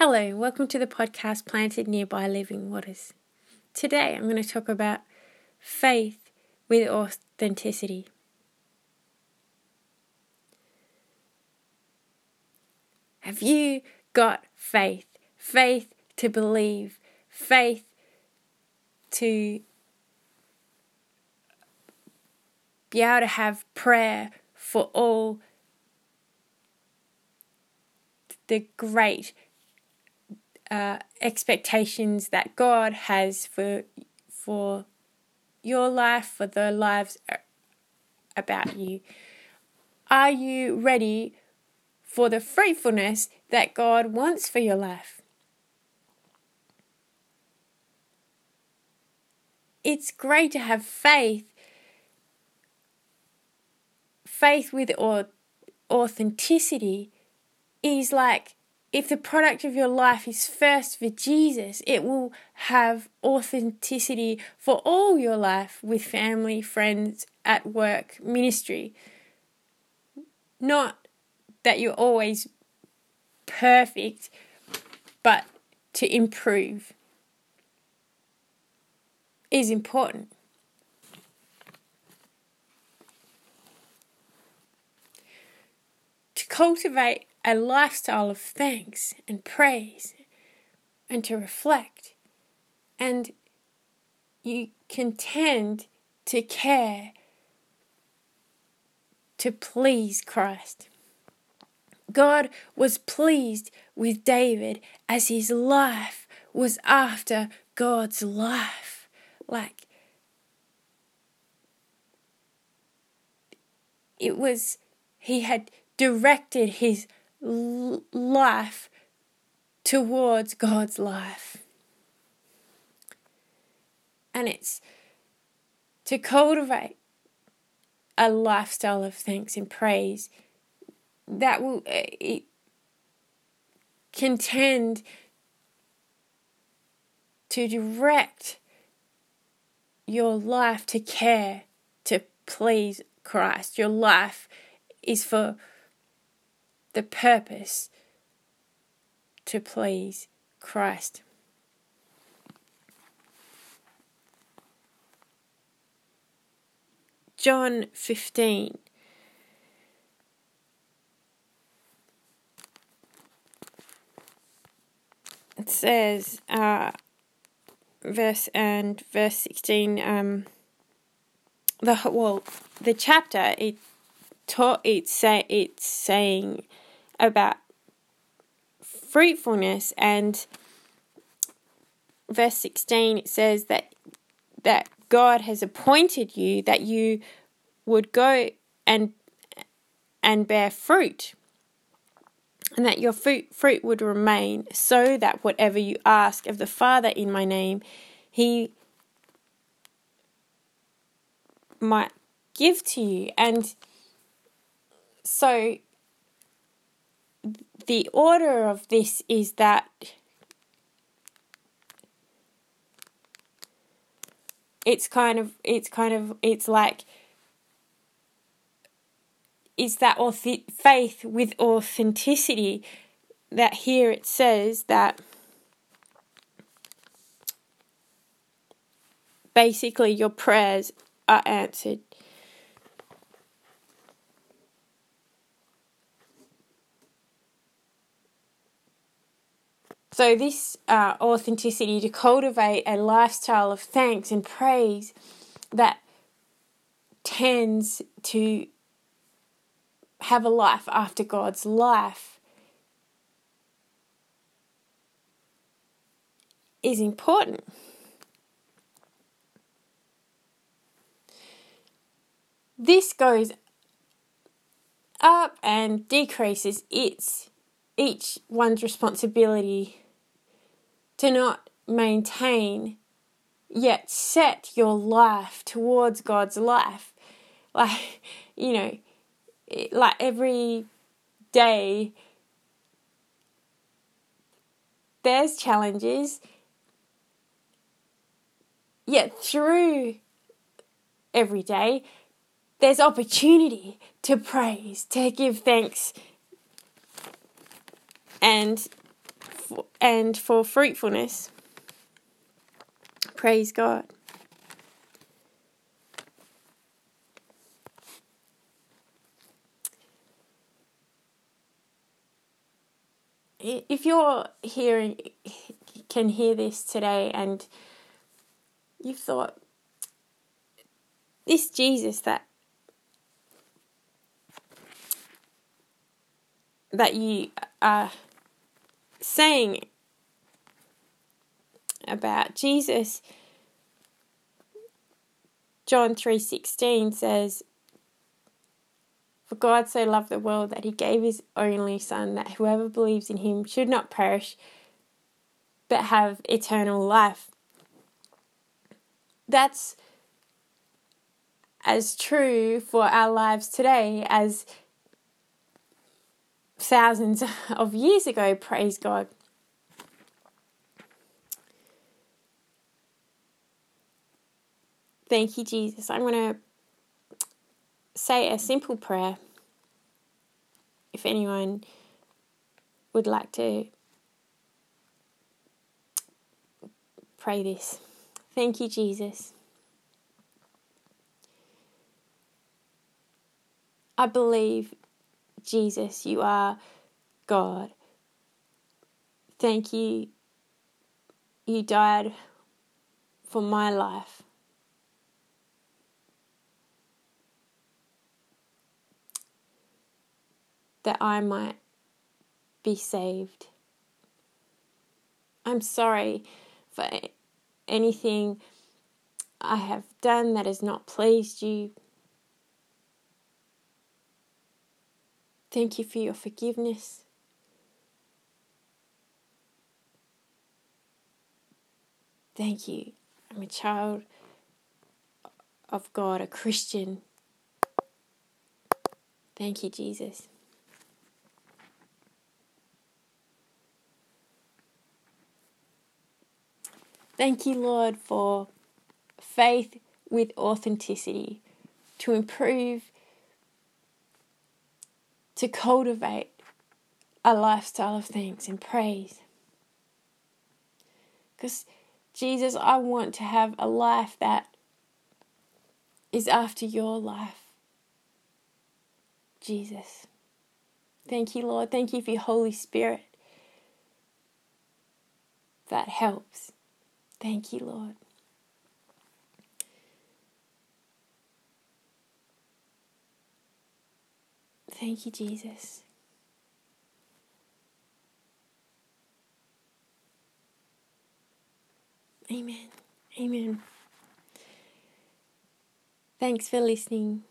Hello, welcome to the podcast Planted Nearby Living Waters. Today I'm going to talk about faith with authenticity. Have you got faith? Faith to believe, faith to be able to have prayer for all the great uh, expectations that God has for for your life, for the lives about you. Are you ready for the fruitfulness that God wants for your life? It's great to have faith, faith with authenticity is like if the product of your life is first for Jesus, it will have authenticity for all your life with family, friends, at work, ministry. Not that you're always perfect, but to improve is important. To cultivate a lifestyle of thanks and praise and to reflect. And you can tend to care to please Christ. God was pleased with David as his life was after God's life. Like, it was, he had directed his life towards God's life. And it's to cultivate a lifestyle of thanks and praise that will uh, it, contend to direct your life to care to please Christ. Your life is for the purpose to please Christ. John 15. It says, uh, verse and verse 16, um, the well, the chapter it taught it's say it's saying about fruitfulness and verse 16 it says that that God has appointed you that you would go and and bear fruit and that your fruit fruit would remain so that whatever you ask of the father in my name he might give to you. And so the order of this is that it's kind of it's kind of it's like is that auth- faith with authenticity that here it says that basically your prayers are answered So, this uh, authenticity to cultivate a lifestyle of thanks and praise that tends to have a life after God's life is important. This goes up and decreases its each one's responsibility to not maintain yet set your life towards God's life. Like, you know, like every day there's challenges, yet through every day there's opportunity to praise, to give thanks, and and for fruitfulness. Praise God. If you're hearing, can hear this today, and you've thought, this Jesus that that you are saying about Jesus John 3:16 says for God so loved the world that he gave his only son that whoever believes in him should not perish but have eternal life. That's as true for our lives today as thousands of years ago, praise God. Thank you, Jesus. I'm going to say a simple prayer. If anyone would like to pray this. Thank you, Jesus. I believe Jesus, you are God. Thank you. You died for my life. That I might be saved. I'm sorry for anything I have done that has not pleased you. Thank you for your forgiveness. Thank you. I'm a child of God, a Christian. Thank you, Jesus. Thank you, Lord, for faith with authenticity to improve to cultivate a lifestyle of thanks and praise. Because, Jesus, I want to have a life that is after your life. Jesus. Thank you, Lord. Thank you for your Holy Spirit that helps. Thank you, Lord. Thank you, Jesus. Amen. Amen. Thanks for listening.